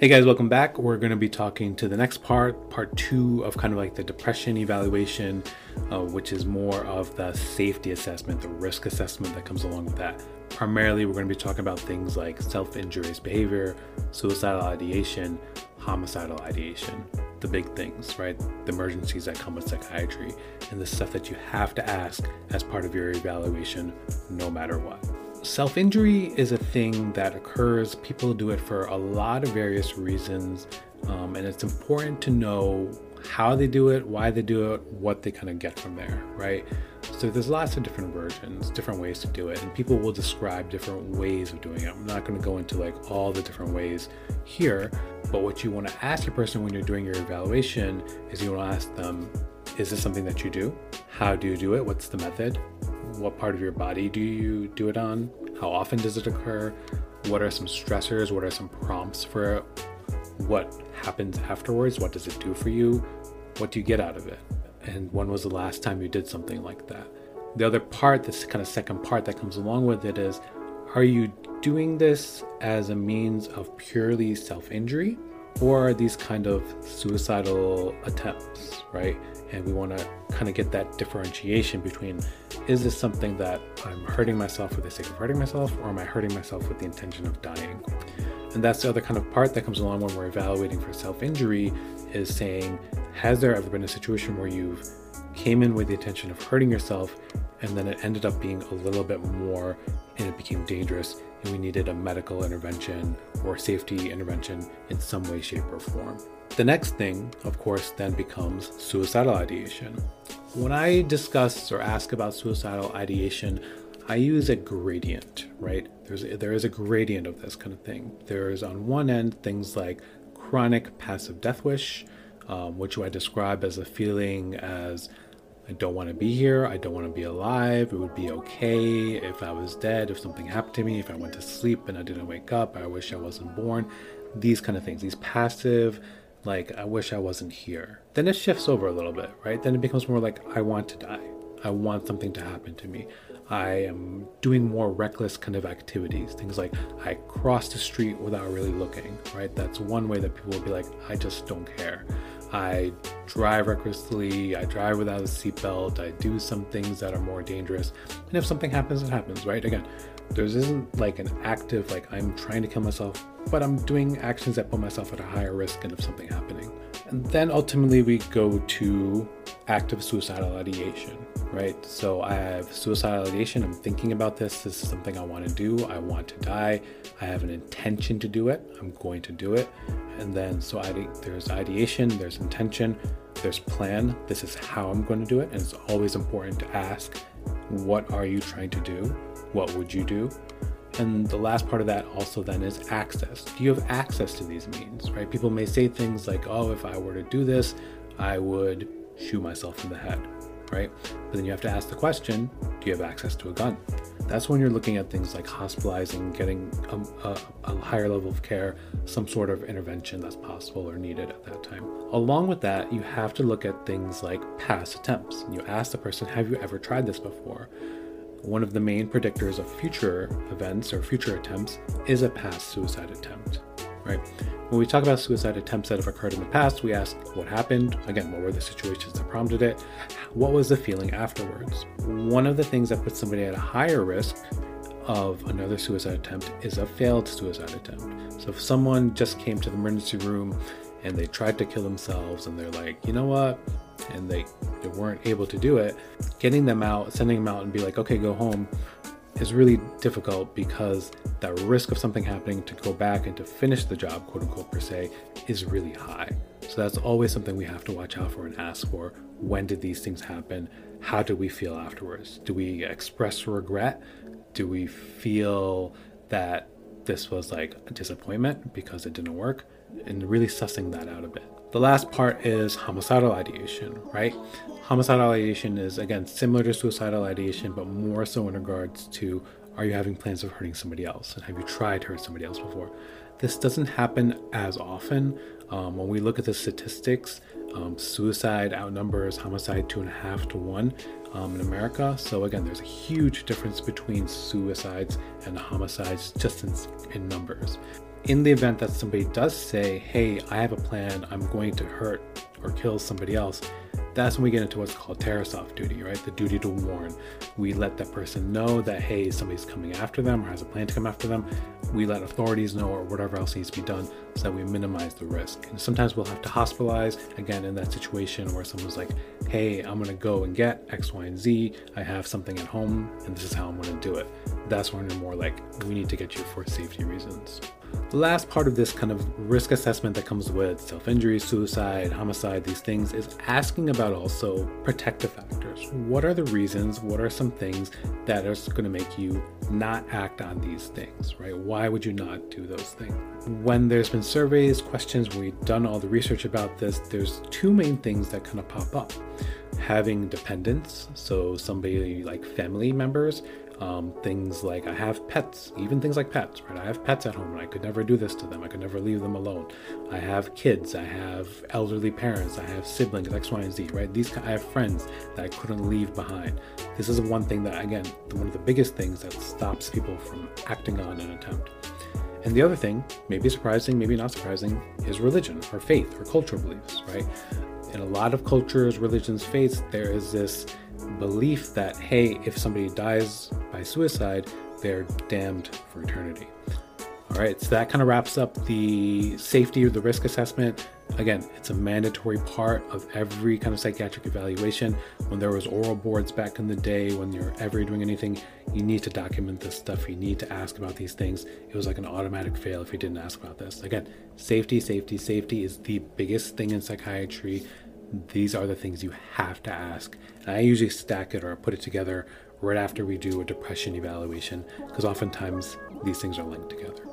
Hey guys, welcome back. We're going to be talking to the next part, part two of kind of like the depression evaluation, uh, which is more of the safety assessment, the risk assessment that comes along with that. Primarily, we're going to be talking about things like self injurious behavior, suicidal ideation, homicidal ideation, the big things, right? The emergencies that come with psychiatry, and the stuff that you have to ask as part of your evaluation, no matter what. Self injury is a thing that occurs. People do it for a lot of various reasons, um, and it's important to know how they do it, why they do it, what they kind of get from there, right? So there's lots of different versions, different ways to do it, and people will describe different ways of doing it. I'm not going to go into like all the different ways here, but what you want to ask your person when you're doing your evaluation is you want to ask them, is this something that you do? How do you do it? What's the method? What part of your body do you do it on? How often does it occur? What are some stressors? What are some prompts for it? What happens afterwards? What does it do for you? What do you get out of it? And when was the last time you did something like that? The other part, this kind of second part that comes along with it is are you doing this as a means of purely self injury? Or these kind of suicidal attempts, right? And we want to kind of get that differentiation between is this something that I'm hurting myself for the sake of hurting myself, or am I hurting myself with the intention of dying? And that's the other kind of part that comes along when we're evaluating for self injury is saying, has there ever been a situation where you've came in with the intention of hurting yourself and then it ended up being a little bit more and it became dangerous and we needed a medical intervention or safety intervention in some way, shape, or form. The next thing, of course, then becomes suicidal ideation. When I discuss or ask about suicidal ideation, I use a gradient, right? There's there is a gradient of this kind of thing. There's on one end things like chronic passive death wish, um, which I describe as a feeling as I don't want to be here. I don't want to be alive. It would be okay if I was dead, if something happened to me, if I went to sleep and I didn't wake up. I wish I wasn't born. These kind of things. These passive, like, I wish I wasn't here. Then it shifts over a little bit, right? Then it becomes more like, I want to die. I want something to happen to me. I am doing more reckless kind of activities. Things like I cross the street without really looking, right? That's one way that people will be like, I just don't care. I drive recklessly, I drive without a seatbelt, I do some things that are more dangerous. And if something happens, it happens, right? Again, there isn't like an active, like I'm trying to kill myself, but I'm doing actions that put myself at a higher risk and of something happening. And then ultimately we go to active suicidal ideation, right? So I have suicidal ideation. I'm thinking about this. This is something I want to do. I want to die. I have an intention to do it. I'm going to do it. And then so I, there's ideation, there's intention, there's plan. This is how I'm going to do it. And it's always important to ask, what are you trying to do? What would you do? And the last part of that also then is access. Do you have access to these means, right? People may say things like, oh, if I were to do this, I would shoot myself in the head, right? But then you have to ask the question do you have access to a gun? That's when you're looking at things like hospitalizing, getting a, a, a, higher level of care, some sort of intervention that's possible or needed at that time. Along with that, you have to look at things like past attempts. You ask the person, Have you ever tried this before? One of the main predictors of future events or future attempts is a past suicide attempt, right? When we talk about suicide attempts that have occurred in the past, we ask what happened. Again, what were the situations that prompted it? What was the feeling afterwards? One of the things that puts somebody at a higher risk of another suicide attempt is a failed suicide attempt. So if someone just came to the emergency room and they tried to kill themselves and they're like, you know what? And they, they weren't able to do it, getting them out, sending them out and be like, okay, go home is really difficult because that risk of something happening to go back and to finish the job, quote unquote, per se, is really high. So that's always something we have to watch out for and ask for. When did these things happen? How do we feel afterwards? Do we express regret? Do we feel that this was like a disappointment because it didn't work? And really sussing that out a bit. The last part is homicidal ideation, right? Homicidal ideation is, again, similar to suicidal ideation, but more so in regards to are you having plans of hurting somebody else? And have you tried to hurt somebody else before? This doesn't happen as often. Um, when we look at the statistics, um, suicide outnumbers homicide two and a half to one um, in America. So, again, there's a huge difference between suicides and homicides just in, in numbers. In the event that somebody does say, Hey, I have a plan, I'm going to hurt or kill somebody else, that's when we get into what's called Tarasoff duty, right? The duty to warn. We let that person know that, hey, somebody's coming after them or has a plan to come after them. We let authorities know or whatever else needs to be done so that we minimize the risk. And sometimes we'll have to hospitalize, again, in that situation where someone's like, hey, I'm gonna go and get X, Y, and Z. I have something at home and this is how I'm gonna do it. That's when you're more like, we need to get you for safety reasons. The last part of this kind of risk assessment that comes with self injury, suicide, homicide, these things is asking about also protective factors. What are the reasons? What are some things that are going to make you not act on these things, right? Why would you not do those things? When there's been surveys, questions, we've done all the research about this, there's two main things that kind of pop up having dependents, so somebody like family members um, things like I have pets, even things like pets, right? I have pets at home and I could never do this to them. I could never leave them alone. I have kids, I have elderly parents, I have siblings, X, Y, and Z, right? These I have friends that I couldn't leave behind. This is one thing that, again, one of the biggest things that stops people from acting on an attempt. And the other thing, maybe surprising, maybe not surprising, is religion or faith or cultural beliefs, right? In a lot of cultures, religions, faiths, there is this belief that, hey, if somebody dies by suicide, they're damned for eternity. All right, so that kind of wraps up the safety or the risk assessment. Again, it's a mandatory part of every kind of psychiatric evaluation. When there was oral boards back in the day, when you're ever doing anything, you need to document this stuff. You need to ask about these things. It was like an automatic fail if you didn't ask about this. Again, safety, safety, safety is the biggest thing in psychiatry these are the things you have to ask. And I usually stack it or put it together right after we do a depression evaluation because oftentimes these things are linked together.